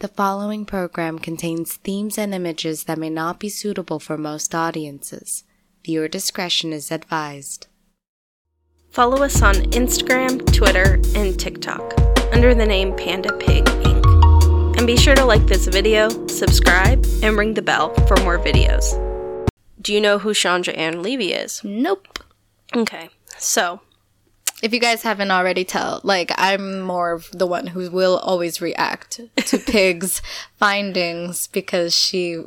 The following program contains themes and images that may not be suitable for most audiences. Viewer discretion is advised. Follow us on Instagram, Twitter, and TikTok under the name Panda Pig Ink. And be sure to like this video, subscribe, and ring the bell for more videos. Do you know who Chandra Ann Levy is? Nope. Okay, so If you guys haven't already tell, like I'm more of the one who will always react to Pig's findings because she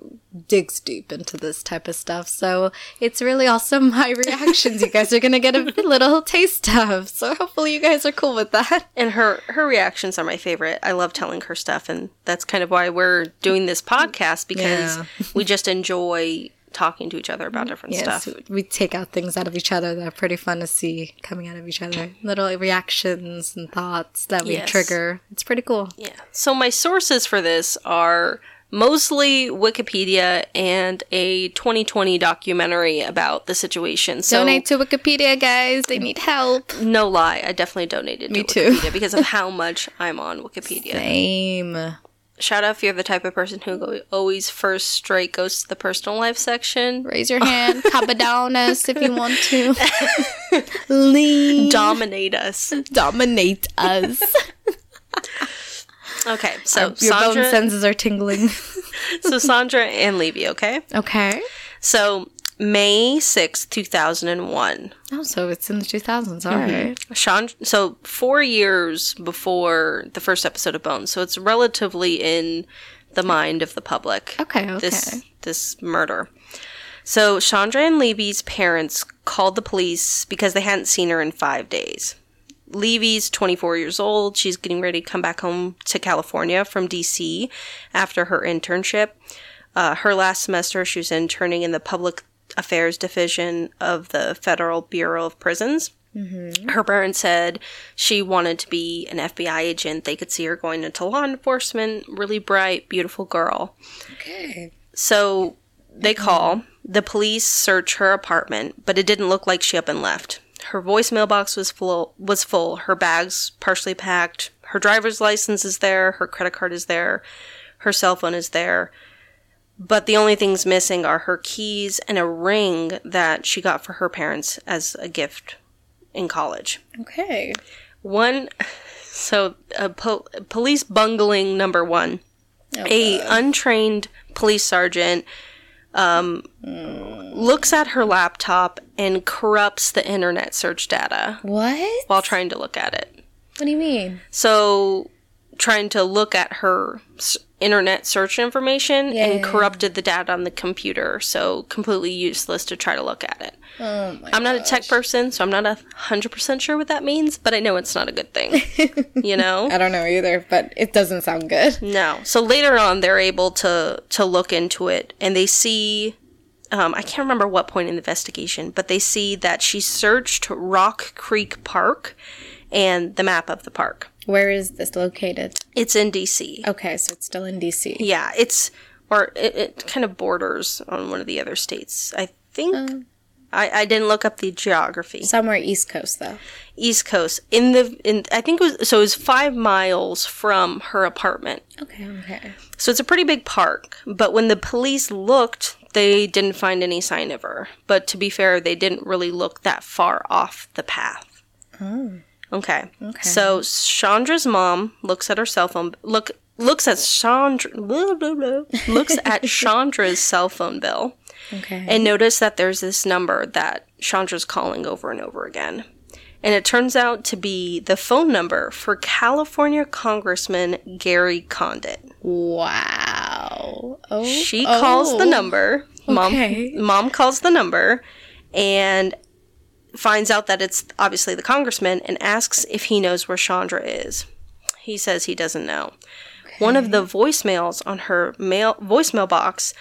digs deep into this type of stuff. So it's really also my reactions you guys are gonna get a little taste of. So hopefully you guys are cool with that. and her her reactions are my favorite. I love telling her stuff, and that's kind of why we're doing this podcast because Yeah. we just enjoy talking to each other about different Yes, stuff. we take out things out of each other that are pretty fun to see coming out of each other. Little reactions and thoughts that we Yes. trigger. It's pretty cool. Yeah. So my sources for this are mostly Wikipedia and a 2020 documentary about the situation. So Donate to Wikipedia, guys. They need help. no lie, I definitely donated Me to too. Wikipedia because of how much I'm on Wikipedia. Same. Shout out if you're the type of person who always first straight goes to the personal life section. Raise your hand. Coppa down us if you want to. Lean. Dominate us. Dominate us. Okay, so Your bone senses are tingling. so Chandra Ann Levy, okay? Okay. So May sixth, two 2001. Oh, so it's in the 2000s. All right. Sean, so four years before the first episode of Bones, so it's relatively in the mind of the public. Okay, okay. This this murder. So Chandra Ann Levy's parents called the police because they hadn't seen her in five days. Levy's 24 years old. She's getting ready to come back home to California from DC after her internship. Uh, her last semester, she was interning in the Public Affairs Division of the Federal Bureau of Prisons. Mm-hmm. Her parents said she wanted to be an FBI agent. They could see her going into law enforcement. Really bright, beautiful girl. Okay. So they mm-hmm. call. The police search her apartment, but it didn't look like she up and left. Her voicemail box was full. Was full. Her bags partially packed. Her driver's license is there. Her credit card is there. Her cell phone is there. But the only things missing are her keys and a ring that she got for her parents as a gift in college. Okay. One, so po- police bungling number one. Oh, a untrained police sergeant um, looks at her laptop and corrupts the internet search data What? while trying to look at it. What do you mean? So, trying to look at her internet search information Yeah. and corrupted the data on the computer. So, completely useless to try to look at it. Oh my I'm not a tech person, so I'm not a hundred percent sure what that means, but I know it's not a good thing. you know? I don't know either, but it doesn't sound good. No. So later on, they're able to to look into it, and they see. Um, I can't remember what point in the investigation, but they see that she searched Rock Creek Park and the map of the park. Where is this located? It's in DC. Okay, so it's still in DC. Yeah, it's or it, it kind of borders on one of the other states. I think. Um, I, I didn't look up the geography. Somewhere East Coast, though. East Coast in the in I think it was so it was five miles from her apartment. Okay, okay. So it's a pretty big park, but when the police looked, they didn't find any sign of her. But to be fair, they didn't really look that far off the path. Oh. Okay. Okay. So Chandra's mom looks at her cell phone look looks at Chandra blah, blah, blah, looks at Chandra's cell phone bill Okay. and notice that there's this number that Chandra's calling over and over again. And it turns out to be the phone number for California Congressman Gary Condit. wow. Oh. She calls the oh. number. Mom Okay. mom calls the number and finds out that it's obviously the congressman and asks if he knows where Chandra is. He says he doesn't know. One of the voicemails on her mail voicemail box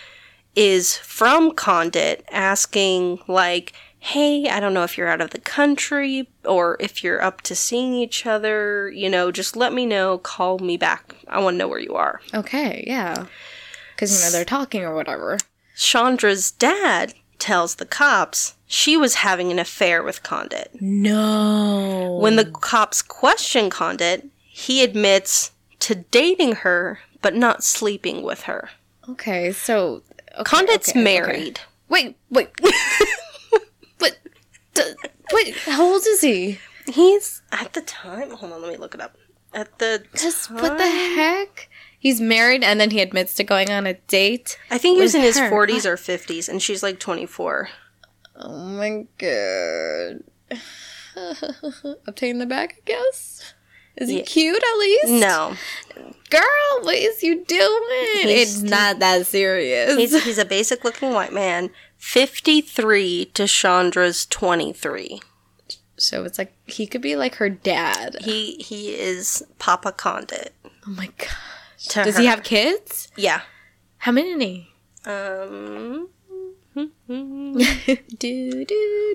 is from Condit asking like, "Hey, I don't know if you're out of the country or if you're up to seeing each other, you know, just let me know, call me back. I want to know where you are." Okay, yeah. Because, you know, they're talking or whatever. Chandra's dad tells the cops she was having an affair with Condit. No. When the cops question Condit, he admits to dating her, but not sleeping with her. Okay, so okay, Condit's okay, okay. married. Wait, wait. but d- wait, how old is he? He's at the time. Hold on, let me look it up. At the Just what the heck? He's married and then he admits to going on a date. I think he was in his 40s or 50s, and she's like 24. Oh my god. Obtain the bag, I guess. Is he Yeah. cute at least? No, Girl, what is you doing? He's- it's not that serious. he's he's a basic looking white man, 53 to Chandra's 23. so it's like he could be like her dad. He he is Papa Condit. Oh my gosh. To Does he have kids? Yeah. How many? Um, do, do,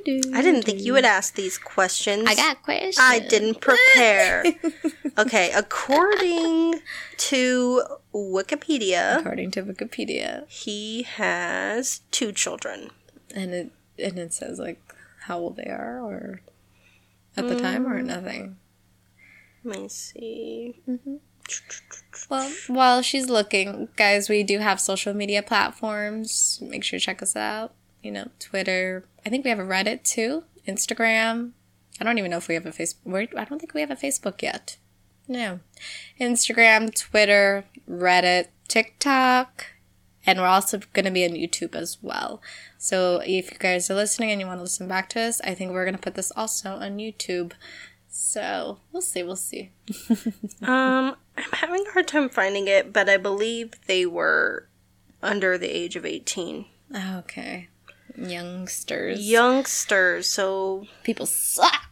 do, I didn't think you would ask these questions. I got questions. I didn't prepare. okay, according to Wikipedia, According to Wikipedia, he has two children. and it and it says like how old they are, or at the time, or mm. nothing. Let me see. Mm-hmm. Well, while she's looking, guys, we do have social media platforms. Make sure to check us out. You know, Twitter. I think we have a Reddit too. Instagram. I don't even know if we have a Facebook. I don't think we have a Facebook yet. No. Instagram, Twitter, Reddit, TikTok, and we're also going to be on YouTube as well. So if you guys are listening and you want to listen back to us, I think we're going to put this also on YouTube. So we'll see. We'll see. Um, I'm having a hard time finding it, but I believe they were under the age of 18. Okay. Youngsters. Youngsters, so People suck.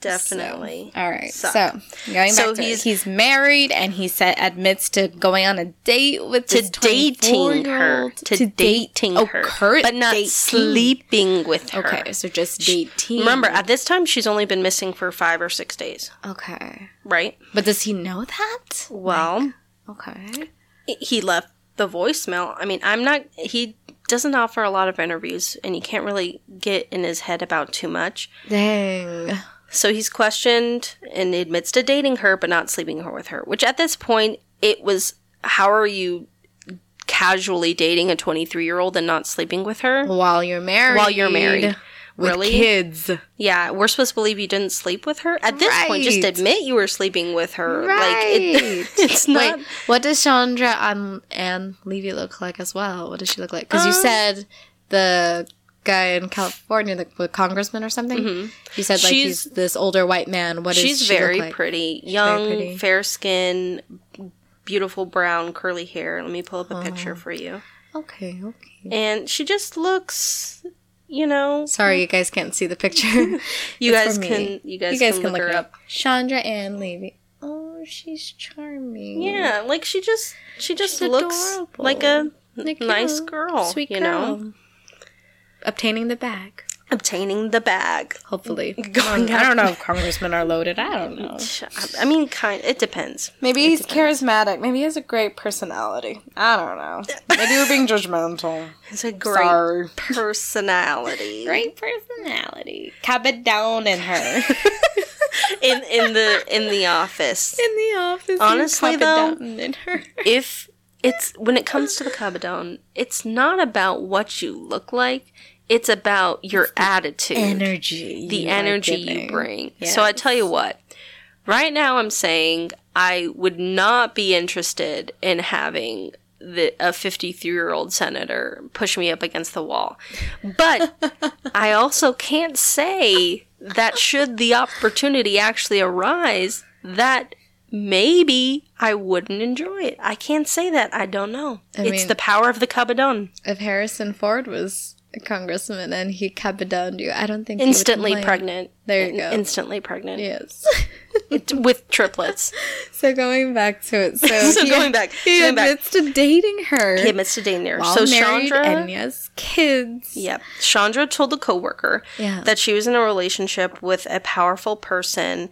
Definitely. All right. Suck. So going back So to he's- he's he's married and he said admits to going on a date with to dating her, 24-year-old. to, dating oh, her, current but not dating. sleeping with her. Okay, so just dating. Remember, at this time, she's only been missing for five or six days, Okay. right? But does he know that? Well, Okay. he left the voicemail. I mean, I'm not. He doesn't offer a lot of interviews, and you can't really get in his head about too much. Dang. So he's questioned and admits to dating her, but not sleeping her with her. Which at this point, it was how are you casually dating a 23 year old and not sleeping with her? While you're married. While you're married. With Really? kids. Yeah, we're supposed to believe you didn't sleep with her. At this point, just admit you were sleeping with her. Right. Like it, it's not. Wait, what does Chandra Ann Levy look like as well? What does she look like? Because you Um, said the guy in California, the, the congressman or something. Mm-hmm. You said like She's- he's this older white man. What does She's she look very like? pretty, young, pretty. fair skin, beautiful brown curly hair. Let me pull up a Oh. picture for you. Okay, okay. And she just looks, you know, Sorry, you guys can't see the picture. you guys can you guys, you guys can, can look, her up. Chandra Ann Levy. Oh, she's charming. Yeah, like she just she just She's looks adorable. like a Like, nice girl, sweet you girl. know, Obtaining the bag. obtaining the bag. Hopefully. Going I don't know if congressmen are loaded. I don't know. I mean, kind. It depends. Maybe he's charismatic. Maybe he has a great personality. I don't know. Maybe we're being judgmental. It's a great Sorry. personality. Great personality. Cabadon in her. in in the in the office. in the office. Honestly, though, in her. if it's when it comes to the cabadon, it's not about what you look like. It's about your attitude, Energy. the energy you bring. So I tell you what, right now I'm saying I would not be interested in having the, a 53 year old senator push me up against the wall. But I also can't say that should the opportunity actually arise, that maybe I wouldn't enjoy it. I can't say that. I don't know. I it's mean- the power of the cabadon. If Harrison Ford was congressman and he cabadoned you, I don't think Instantly pregnant. There you go. Instantly pregnant. Yes. With triplets. so going back to it, so, So he, going back- he going back. admits to dating her. He admits to dating her. while so married Chandra. and yes, kids. Yep. Chandra told the coworker Yeah. that she was in a relationship with a powerful person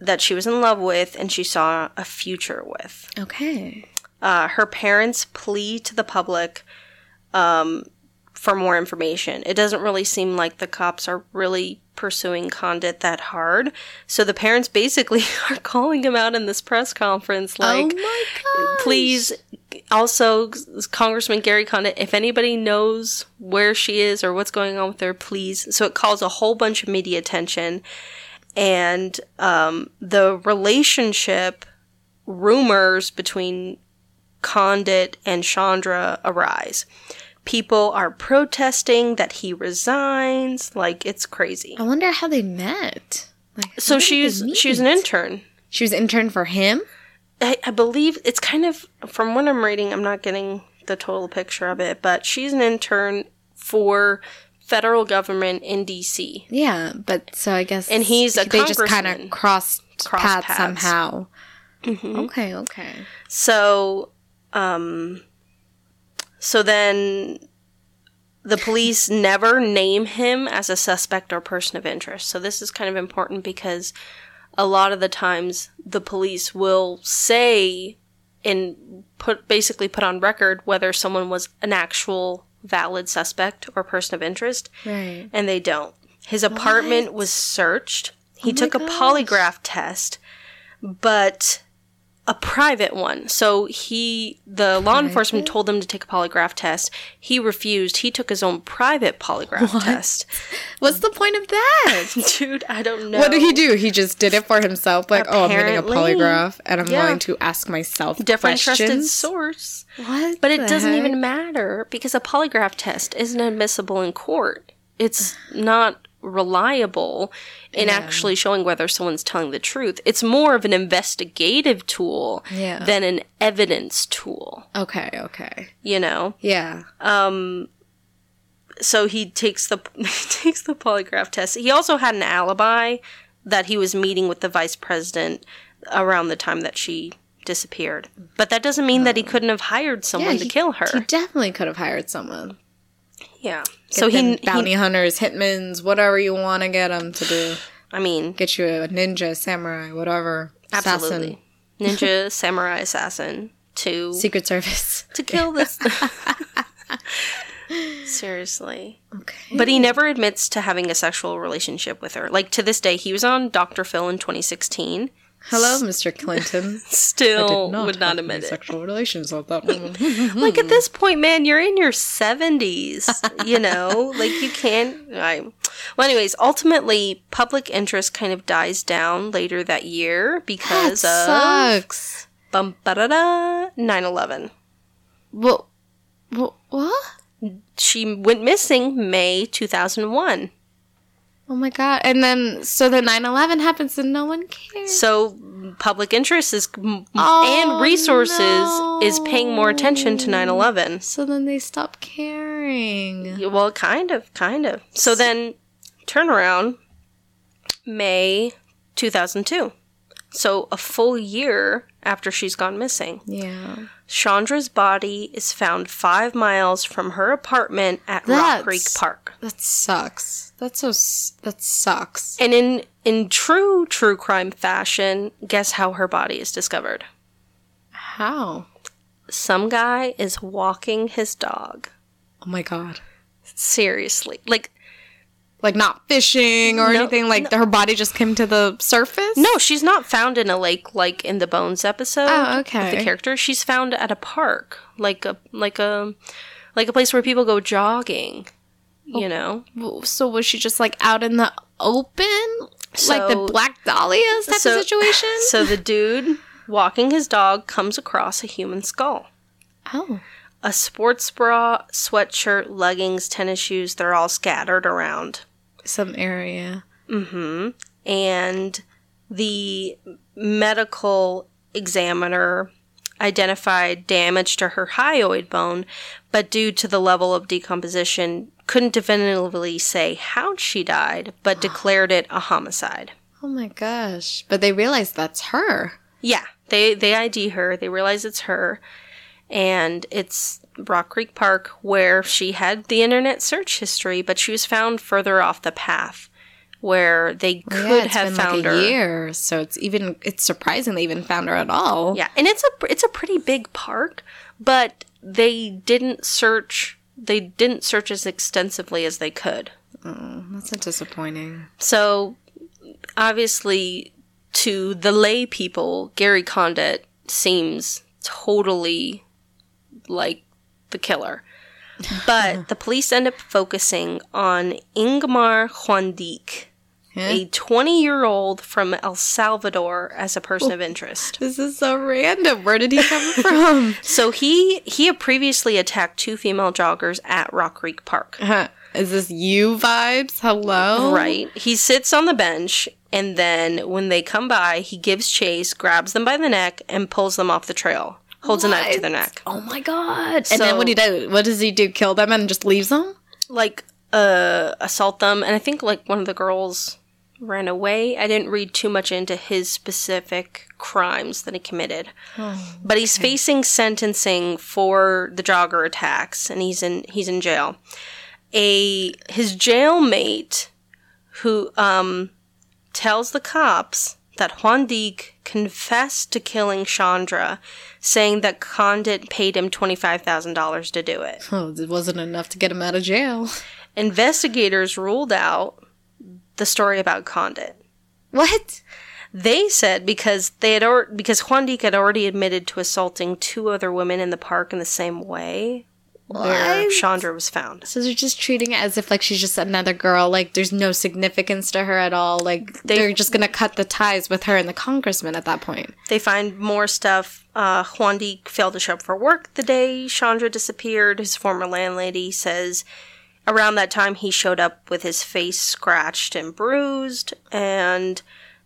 that she was in love with and she saw a future with. Okay. Uh, her parents' plea to the public um, for more information. It doesn't really seem like the cops are really pursuing Condit that hard. So the parents basically are calling him out in this press conference like oh my god! please also congressman gary condit if anybody knows where she is or what's going on with her please so it calls a whole bunch of media attention and um, the relationship rumors between condit and chandra arise people are protesting that he resigns like it's crazy I wonder how they met. Like, so she's she's an intern She was intern for him. I, I believe it's kind of from what I'm reading. I'm not getting the total picture of it, but she's an intern for federal government in DC. Yeah, but so I guess And he's a they just kind of crossed, Crossed paths, paths. somehow. Mm-hmm. Okay, okay. So, um, so then the police never name him as a suspect or person of interest. So this is kind of important because a lot of the times the police will say and put basically put on record whether someone was an actual valid suspect or person of interest Right. and they don't. His apartment was searched. He Oh took a polygraph test, but a private one. So he, the law enforcement told him to take a polygraph test. He refused. He took his own private polygraph test. What's the point of that? Dude, I don't know. What did he do? He just did it for himself. Like, oh, I'm getting a polygraph, and I'm Yeah. going to ask myself Different trusted source. What? But it doesn't heck? even matter because a polygraph test isn't admissible in court. It's not reliable in Yeah. actually showing whether someone's telling the truth. It's more of an investigative tool Yeah. than an evidence tool, Okay, okay. you know? Yeah. Um so he takes the he takes the polygraph test. He also had an alibi that he was meeting with the vice president around the time that she disappeared. But that doesn't mean that he couldn't have hired someone yeah, to he- kill her. He definitely could have hired someone. Yeah. So he, bounty he hunters, hitmans, whatever you want to get them to do. I mean, Get you a ninja, samurai, whatever. absolutely. Ninja, samurai, assassin to Secret Service. to kill this. Seriously. Okay. But he never admits to having a sexual relationship with her. Like to this day, he was on Dr. Phil in 2016. Hello, Mr. Clinton. Still Did would not admit it. Sexual relations with that woman. Like at this point, man, you're in your 70s, you know? like you can't I Well, anyways, ultimately public interest kind of dies down later that year because of sucks. bum ba da da 9/11. Well, well, what? She went missing May 2001. Oh my god! And then so the 9-11 happens and no one cares. So public interest is Oh, and resources is paying more attention to 9/11. So then they stop caring. Well, kind of, kind of. So then, turn around, May 2002. So a full year after she's gone missing, Yeah. Chandra's body is found five miles from her apartment at Rock Creek Park. That sucks. That's so. That sucks. And in in true true crime fashion, guess how her body is discovered? How? Some guy is walking his dog. Oh my god. Seriously, like Like not fishing or No, anything. Like her body just came to the surface. No, she's not found in a lake like in the Bones episode. Oh, Of the character, she's found at a park, like a like a like a place where people go jogging. Oh. You know, So was she just like out in the open, like the Black Dahlias type so- of situation? so the dude walking his dog comes across a human skull. oh, A sports bra, sweatshirt, leggings, tennis shoes, they're all scattered around. some area. Mm hmm And the medical examiner identified damage to her hyoid bone, but due to the level of decomposition, couldn't definitively say how she died, but declared it a homicide. Oh my gosh! But they realized that's her. Yeah, they they ID her. They realize it's her, and it's Rock Creek Park where she had the internet search history, but she was found further off the path, where they could yeah, it's have been found like a her. year, so it's even it's surprising they even found her at all. Yeah, and it's a it's a pretty big park, but they didn't search they didn't search as extensively as they could. Oh, that's disappointing. So, obviously, to the lay people, Gary Condit seems totally like the killer. But the police end up focusing on Ingmar A 20 year old from El Salvador, as a person of oh, interest. This is so random. Where did he come from? So he he had previously attacked two female joggers at Rock Creek Park. Huh. Is this you vibes? Hello? Right. He sits on the bench, and then when they come by, he gives chase, grabs them by the neck, and pulls them off the trail. Holds a knife to their neck. Oh my god. and then what do he do? What does he do? Kill them and just leaves them? Like, uh, assault them. And I think, like, one of the girls ran away. I didn't read too much into his specific crimes that he committed. but he's facing sentencing for the jogger attacks, and he's in he's in jail. A his jailmate who um tells the cops that Guandique confessed to killing Chandra, saying that Condit paid him $25,000 to do it. Oh, it wasn't enough to get him out of jail. Investigators ruled out the story about Condit. What? They said because they had or- because Guandique had already admitted to assaulting two other women in the park in the same way where Chandra was found. So they're just treating it as if like she's just another girl. Like there's no significance to her at all. Like They- are just gonna cut the ties with her and the congressman at that point. They find more stuff. Uh, Guandique failed to show up for work the day Chandra disappeared. His former landlady says around that time he showed up with his face scratched and bruised, and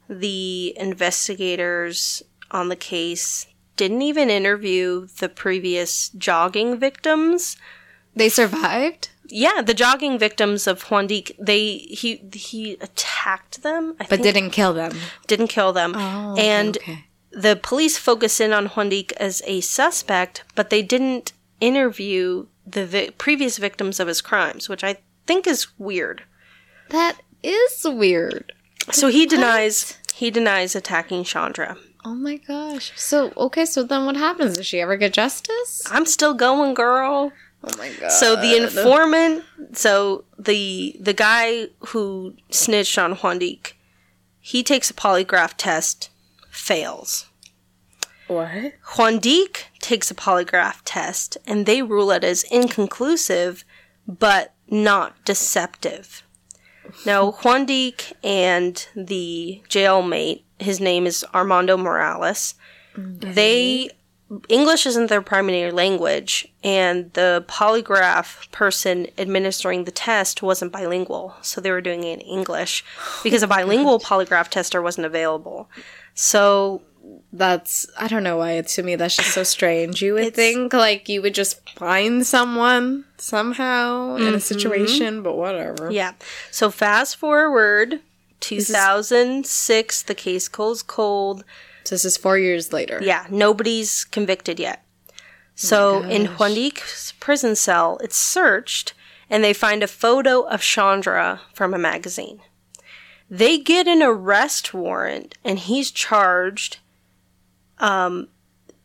the investigators on the case didn't even interview the previous jogging victims. They survived. Yeah, the jogging victims of Guandique, they he he attacked them, I But think, didn't kill them. didn't kill them, Oh, and okay. the police focus in on Guandique as a suspect, but they didn't interview the vi- previous victims of his crimes, which I think is weird. that is weird. So he denies he denies attacking Chandra. Oh my gosh. So okay, so then what happens? Does she ever get justice? I'm still going, girl. Oh my god. So the informant, so the the guy who snitched on Juan he takes a polygraph test, fails. What? Guandique takes a polygraph test, and they rule it as inconclusive, but not deceptive. Now, Guandique and the jailmate, his name is Armando Morales, they English isn't their primary language, and the polygraph person administering the test wasn't bilingual, so they were doing it in English because a oh bilingual polygraph tester wasn't available. So That's I don't know why it's to me that's just so strange. You would think like you would just find someone somehow in a mm-hmm. situation, but whatever. Yeah. So fast forward 2006, the case goes cold. So this is four years later. Yeah, nobody's convicted yet. Oh so in Guandique's prison cell, it's searched and they find a photo of Chandra from a magazine. They get an arrest warrant and he's charged um,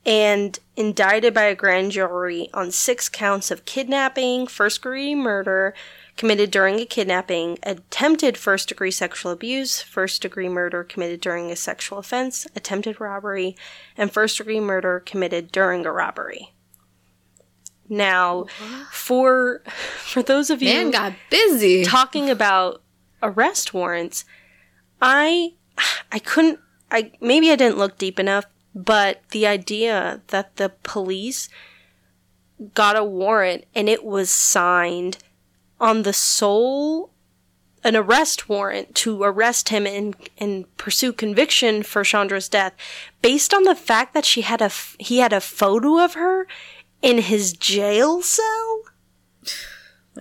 and indicted by a grand jury on six counts of kidnapping, first degree murder committed during a kidnapping, attempted first degree sexual abuse, first degree murder committed during a sexual offense, attempted robbery, and first degree murder committed during a robbery. Now, for for those of you Man got busy. talking about arrest warrants, I I couldn't I maybe I didn't look deep enough, but the idea that the police got a warrant and it was signed on the sole an arrest warrant to arrest him and and pursue conviction for Chandra's death based on the fact that she had a he had a photo of her in his jail cell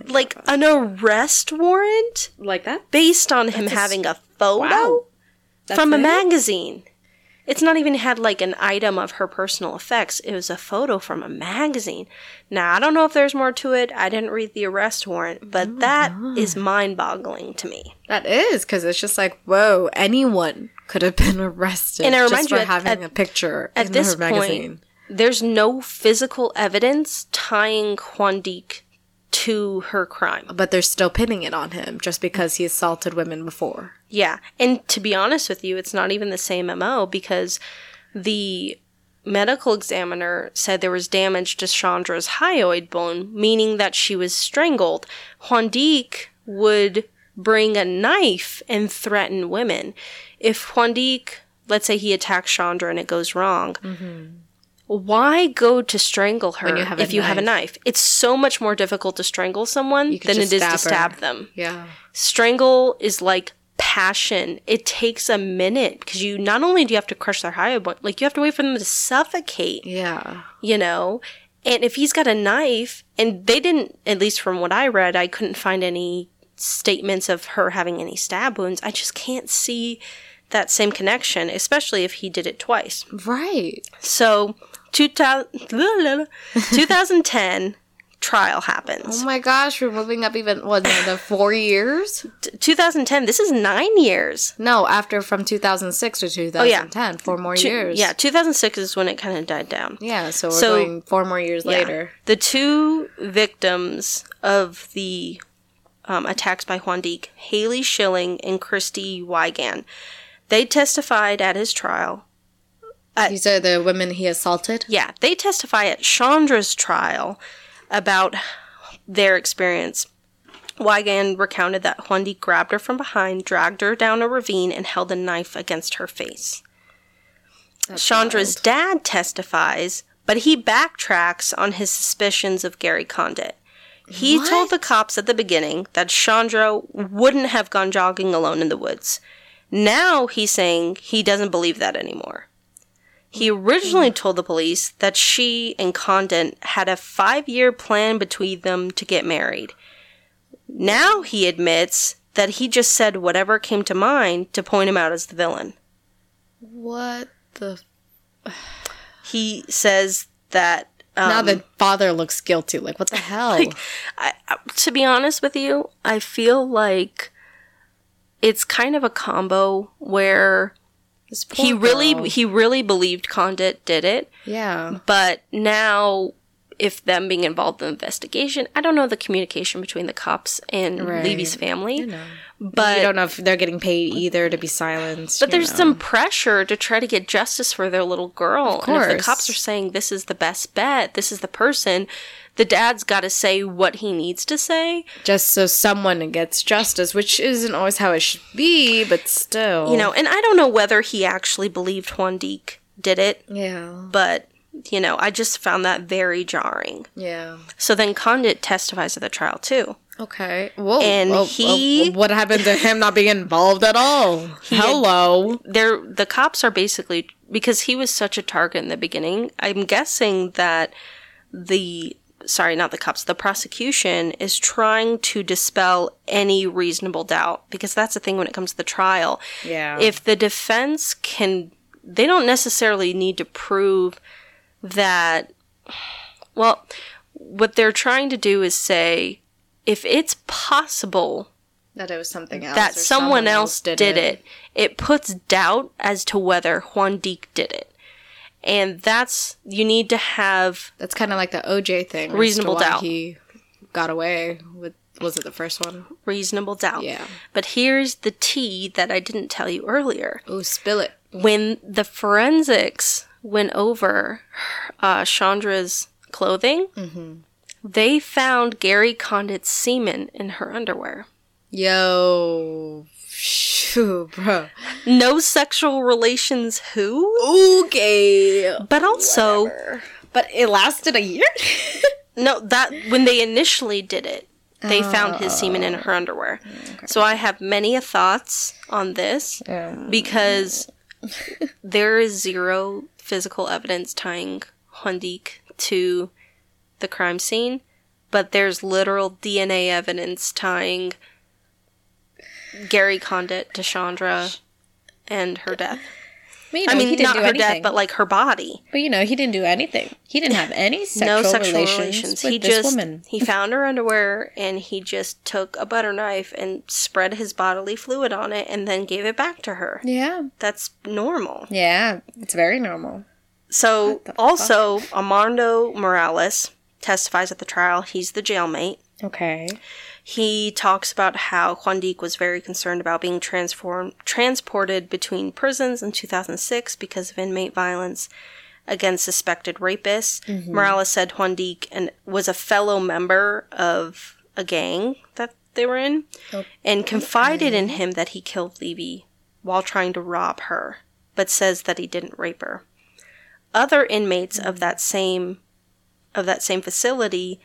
like uh, an arrest warrant like that? based on him That's having a photo Wow. From a it? magazine. It's not even had like an item of her personal effects. It was a photo from a magazine. Now, I don't know if there's more to it. I didn't read the arrest warrant, but oh that is mind boggling to me. That is because it's just like whoa, anyone could have been arrested And I just for at- having at- a picture At in this her magazine. point, there's no physical evidence tying Guandique to her crime. But they're still pinning it on him just because he assaulted women before. Yeah. And to be honest with you, it's not even the same MO because the medical examiner said there was damage to Chandra's hyoid bone, meaning that she was strangled. Guandique would bring a knife and threaten women. If Guandique, let's say he attacks Chandra and it goes wrong, mm-hmm. Why go to strangle her you if you have a knife. knife? It's so much more difficult to strangle someone than it is to stab her. them. Yeah. Strangle is like passion. It takes a minute because you not only do you have to crush their hyoid bone, like you have to wait for them to suffocate, Yeah. you know? And if he's got a knife, and they didn't, at least from what I read, I couldn't find any statements of her having any stab wounds. I just can't see that same connection, especially if he did it twice. Right. So, 2000, 2010 trial happens. Oh my gosh, we're moving up even what the four years? T- 2010, this is nine years. No, after from 2006 to 2010, four more Two- years. Yeah, 2006 is when it kind of died down. Yeah, so we're So- going four more years Yeah. later. The two victims of the um, attacks by Juan Dique, Halle Shilling and Christy Wiegand, they testified at his trial. Uh, These are the women he assaulted. Yeah, they testify at Chandra's trial about their experience. Wiegand recounted that Juan grabbed her from behind, dragged her down a ravine, and held a knife against her face. Chandra's dad testifies, but he backtracks on his suspicions of Gary Condit. He told the cops at the beginning that Chandra wouldn't have gone jogging alone in the woods. Now he's saying he doesn't believe that anymore. He originally told the police that she and Condit had a five year plan between them to get married. Now he admits that he just said whatever came to mind to point him out as the villain. What the? He says that. Um, now the father looks guilty. Like what the hell? I, I, to be honest with you, I feel like it's kind of a combo where He really he really believed Condit did it, yeah. but now if them being involved in the investigation, I don't know the communication between the cops and Right. Levy's family, know. but you don't know if they're getting paid either to be silenced. But there's know. some pressure to try to get justice for their little girl. And if the cops are saying this is the best bet, this is the person, the dad's got to say what he needs to say. just so someone gets justice, which isn't always how it should be, but still, You know, and I don't know whether he actually believed Guandique did it, Yeah. but you know, I just found that very jarring. Yeah. So then Condit testifies at the trial too. Okay. Whoa. And whoa, he- whoa, what happened to him not being involved at all? Hello. They're the cops are basically because he was such a target in the beginning. I'm guessing that the sorry, not the cops, the prosecution is trying to dispel any reasonable doubt because that's the thing when it comes to the trial. Yeah. If the defense can they don't necessarily need to prove that well, what they're trying to do is say if it's possible that it was something else. that or someone, else did, it. it, puts doubt as to whether Guandique did it. And that's, you need to have, That's kind of like the OJ thing. Reasonable doubt. He got away with. Was it the first one? reasonable doubt. Yeah. But here's the tea that I didn't tell you earlier. Oh, spill it. When the forensics went over uh, Chandra's clothing, Mm-hmm. they found Gary Condit's semen in her underwear. Yo, shoo, bro. No sexual relations, who? Okay, But also, but it lasted a year. No, that when they initially did it, they found his semen in her underwear. So I have many a thoughts on this because there is zero physical evidence tying Guandique to the crime scene, but there's literal DNA evidence tying Gary Condit to Chandra and her death. But, you I mean, he didn't not do her anything. death, but like her body. But you know, he didn't do anything. He didn't have any sexual, no sexual relations, relations. with He this just woman. he found her underwear and he just took a butter knife and spread his bodily fluid on it and then gave it back to her. Yeah, That's normal. yeah, it's very normal. So also Armando Morales testifies at the trial. He's the jailmate. Okay. He talks about how Juan was very concerned about being transformed, transported between prisons in 2006 because of inmate violence against suspected rapists. Mm-hmm. Morales said Juan and was a fellow member of a gang that they were in Oh, and confided in him that he killed Levy while trying to rob her, but says that he didn't rape her. Other inmates of mm-hmm. that same of that same facility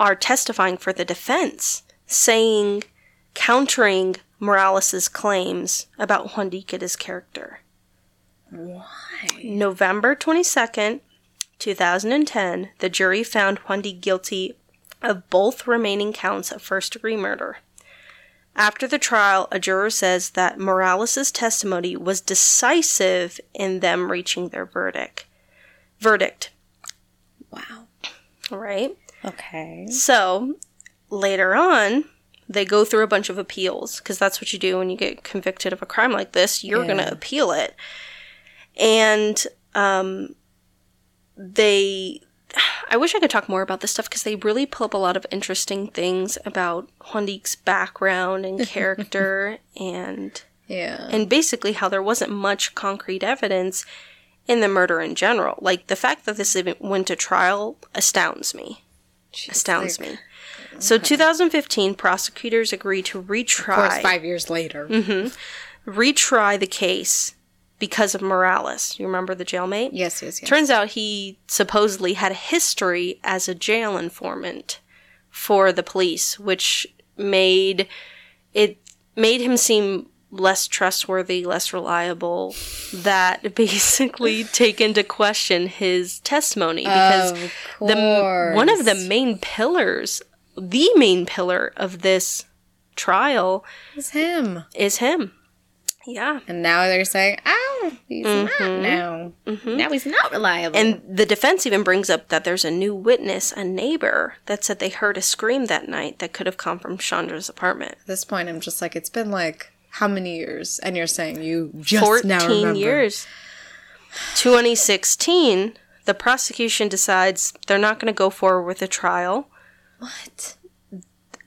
are testifying for the defense, saying countering Morales's claims about Juan character. Why? November 22nd, 2010, the jury found Guandique guilty of both remaining counts of first degree murder. After the trial, a juror says that Morales's testimony was decisive in them reaching their verdict. Verdict, Wow. right? Okay. So, later on, they go through a bunch of appeals because that's what you do when you get convicted of a crime like this. You're going to appeal it. And um, they. I wish I could talk more about this stuff because they really pull up a lot of interesting things about Guandique's background and character and Yeah. and basically how there wasn't much concrete evidence in the murder in general. Like the fact that this even went to trial astounds me astounds me. So, 2015, prosecutors agreed to Of course, retry five years later. Mm-hmm. retry the case because of Morales. You remember the jailmate? Yes, yes, yes. Turns out he supposedly had a history as a jail informant for the police, which made it made him seem less trustworthy, less reliable. That basically take into question his testimony because Of the one of the main pillars, the main pillar of this trial is him. is him. Yeah. And now they're saying, oh, he's not mm-hmm. now. Mm-hmm. Now he's not reliable. And the defense even brings up that there's a new witness, a neighbor, that said they heard a scream that night that could have come from Chandra's apartment. at this point, I'm just like, it's been like how many years? And you're saying you just 14 now remember. years. 2016, the prosecution decides they're not going to go forward with a trial. What?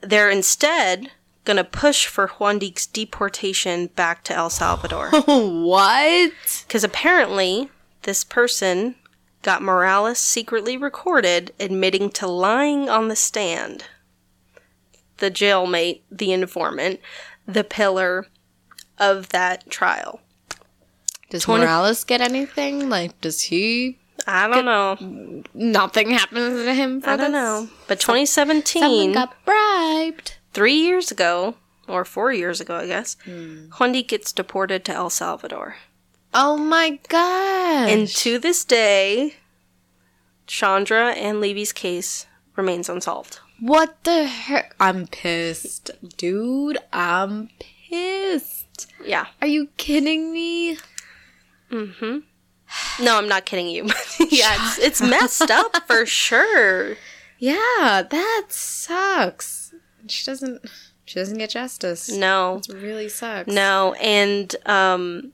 They're instead going to push for Guandique's deportation back to El Salvador. what? Because apparently, this person got Morales secretly recorded admitting to lying on the stand. The jailmate, the informant, the pillar of that trial. Does 20 Morales get anything? Like, does he? I don't know. Nothing happens to him. For I don't this? know. But Someone 2017, got bribed. three years ago, or four years ago, I guess, Hmm. Guandique gets deported to El Salvador. Oh my god! And to this day, Chandra Ann Levy's case remains unsolved. what the heck? I'm pissed, dude. I'm pissed. Yeah. Are you kidding me? Mm-hmm. No, I'm not kidding you. yeah, it's, it's messed up for sure. Yeah, that sucks. She doesn't. She doesn't get justice. No, It really sucks. no, and um,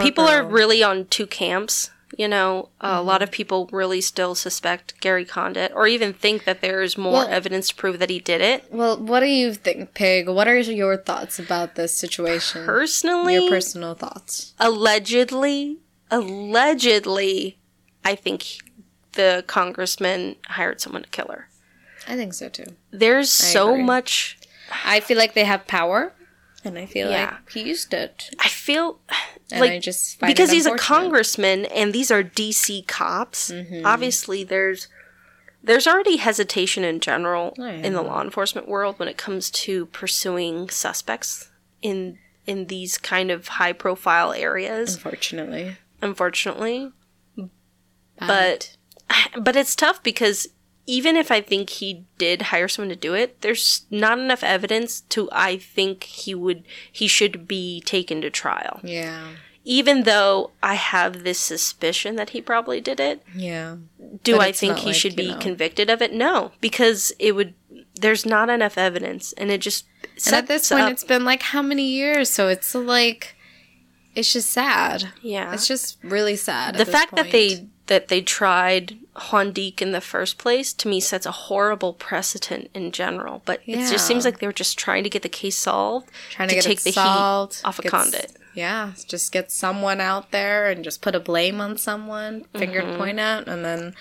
people are really on two camps. You know, a mm-hmm. lot of people really still suspect Gary Condit, or even think that there's more Well- evidence to prove that he did it. Well, what do you think, Pig? What are your thoughts about this situation? Personally, Your personal thoughts. allegedly, allegedly, I think the congressman hired someone to kill her. I think so too. There's so agree. much. I feel like they have power, and I feel Yeah. like he used it. I feel And like I just find it because he's a congressman and these are DC cops. Mm-hmm. Obviously, there's there's already hesitation in general Oh, yeah. in the law enforcement world when it comes to pursuing suspects in in these kind of high profile areas. Unfortunately, Unfortunately, but but it's tough because even if I think he did hire someone to do it, there's not enough evidence to I think he would he should be taken to trial. yeah, Even though I have this suspicion that he probably did it, yeah. do But I think he like, should be know- convicted of it? No, because it would there's not enough evidence and it just And at this point, up- it's been like how many years? So it's like, it's just sad. yeah. It's just really sad. the fact that they that they tried Deek in the first place to me sets a horrible precedent in general. But it just seems like they were just trying to get the case solved, Trying to, to get take the solved, heat off of Condit. Yeah, just get someone out there and just put a blame on someone, finger Mm-hmm. point at, and then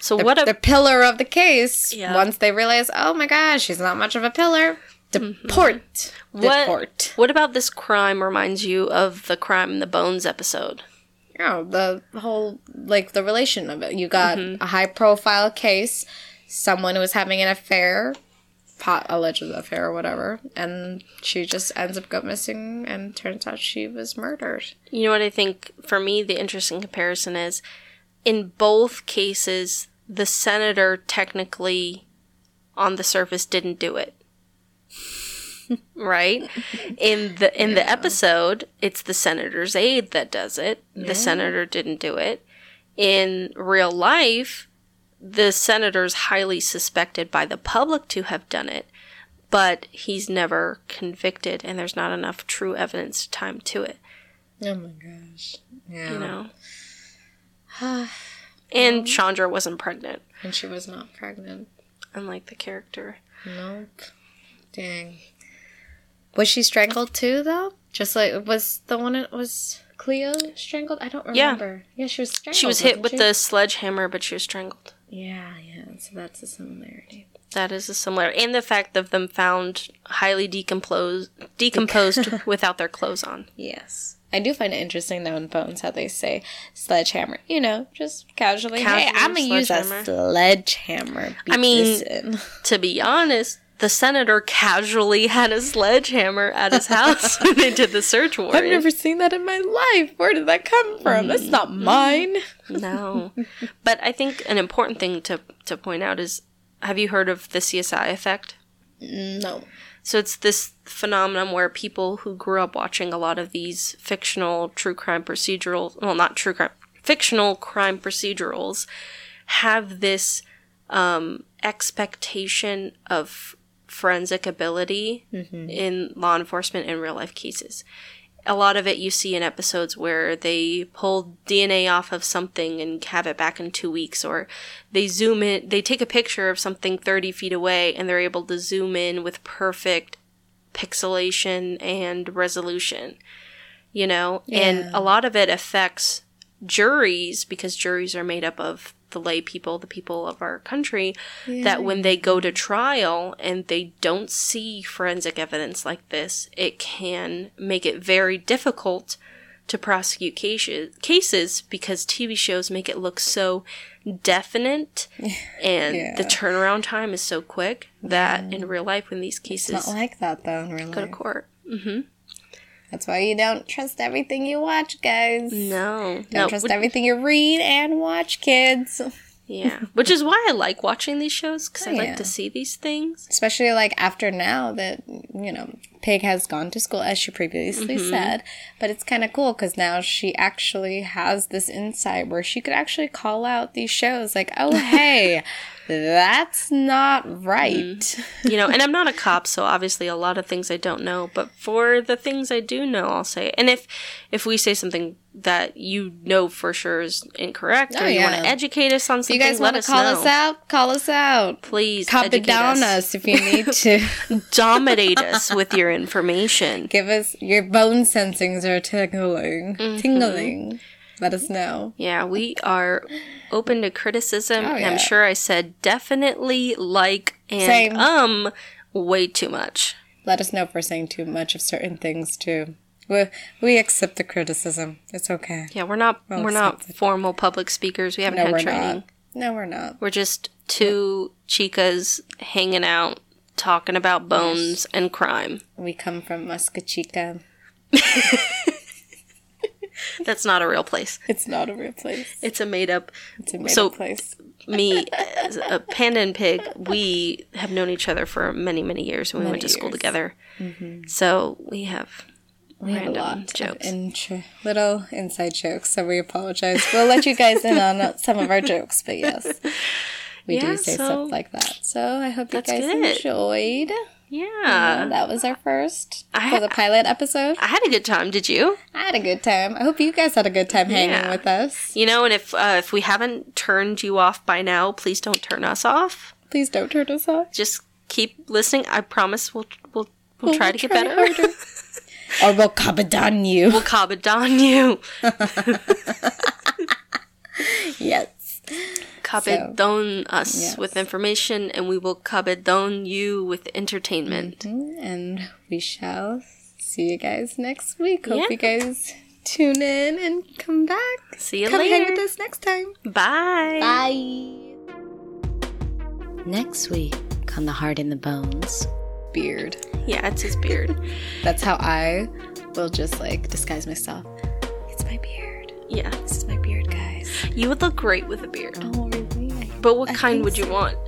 So the, what a the pillar of the case. Yeah. Once they realize, oh my gosh, she's not much of a pillar, deport, Mm-hmm. what deport. what about this crime reminds you of the crime in the Bones episode? Oh, the whole like the relation of it. You got Mm-hmm. a high profile case, someone who was having an affair, pot alleged affair or whatever, and she just ends up go missing, and turns out she was murdered. You know what I think for me the interesting comparison is in both cases the senator technically on the surface didn't do it. Right? In the in the episode, it's the senator's aide that does it. The senator didn't do it. In real life, the senator's highly suspected by the public to have done it, but he's never convicted and there's not enough true evidence to time to it Oh my gosh! Yeah, you know. and Chandra wasn't pregnant, and she was not pregnant. unlike the character. Nope. Dang. Was she strangled too, though? Just like was the one that was Cleo strangled? I don't remember. Yeah, she was strangled. She was hit with she? the sledgehammer, but she was strangled. Yeah, yeah. So that's a similarity. That is a similar, and the fact of them found highly decomposed, decomposed without their clothes on. Yes. I do find it interesting though in Bones how they say sledgehammer. You know, just casually. hey, I'm gonna use a sledgehammer. I mean. To be honest, the senator casually had a sledgehammer at his house when they did the search warrant. I've never seen that in my life. Where did that come from? That's not mine. No, but I think an important thing to to point out is: Have you heard of the CSI effect? No. So it's this phenomenon where people who grew up watching a lot of these fictional true crime procedural, well, not true crime, fictional crime procedurals, have this um, expectation of forensic ability mm-hmm. in law enforcement and real life cases. A lot of it you see in episodes where they pull DNA off of something and have it back in two weeks, or they zoom in, they take a picture of something 30 feet away and they're able to zoom in with perfect pixelation and resolution, you know? And a lot of it affects juries because juries are made up of the lay people, the people of our country, that when they go to trial and they don't see forensic evidence like this, it can make it very difficult to prosecute cases, cases because TV shows make it look so definite and Yeah. the turnaround time is so quick that in real life when these cases It's not like that though in real go to court. Mm-hmm. That's why you don't trust everything you watch, guys. No, Don't no, trust which- everything you read and watch, kids. yeah, which is why I like watching these shows because I Oh, yeah. like to see these things. Especially like after now that, you know, Pig has gone to school, as she previously Mm-hmm. said. But it's kind of cool because now she actually has this insight where she could actually call out these shows like, oh, hey, that's not right. Mm-hmm. you know, and I'm not a cop, so obviously a lot of things I don't know. But for the things I do know, I'll say. And if if we say something that you know for sure is incorrect, Oh, or you want to educate us on If something, you guys let want to us call know. us out, call us out. Please Cop it down us. us if you need to. Dominate us with your information. Give us your bone sensings are tingling. Mm-hmm. Tingling. Let us know. Yeah, we are open to criticism. Oh, yeah. I'm sure I said definitely, like, and Same. um way too much. Let us know if we're saying too much of certain things too. We we accept the criticism. It's okay. Yeah, we're not Well, we're not accepted. formal public speakers. We haven't No, had training. not. No, we're not. We're just two chicas hanging out, talking about bones and crime. We come from Muscachica. That's not a real place. It's not a real place. It's a made up. It's a made So- up place. Me, as a panda and pig, we have known each other for many, many years. when We Many went to school years. together, mm-hmm. so we have We have a random lot jokes. of intro, little inside jokes, so we apologize. We'll let you guys in on some of our jokes, but yes, we Yeah, do say so stuff like that. So I hope you guys good. enjoyed. Yeah. that was our first I- for the pilot episode. I had a good time. Did you? I had a good time. I hope you guys had a good time hanging Yeah. with us. You know, and if uh, if we haven't turned you off by now, please don't turn us off. Please don't turn us off. Just keep listening. I promise we'll we'll we'll, try to get better. or we'll kabedon you. we'll kabedon you. yes. Kabedon us yes. with information, and we will kabedon you with entertainment. Mm-hmm. And we shall see you guys next week. Hope Yeah. you guys tune in and come back. See you come hang later. with us next time. Bye. Bye. Next week on The Heart in the Bones. Beard. Yeah, it's his beard. That's how I will just like disguise myself. It's my beard. yeah, This is my beard, guys. You would look great with a beard. Oh, really? I, But what I kind would you so. want?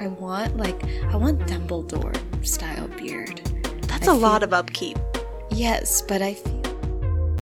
I want like I want Dumbledore style beard. That's I a lot of upkeep. Yes, but I feel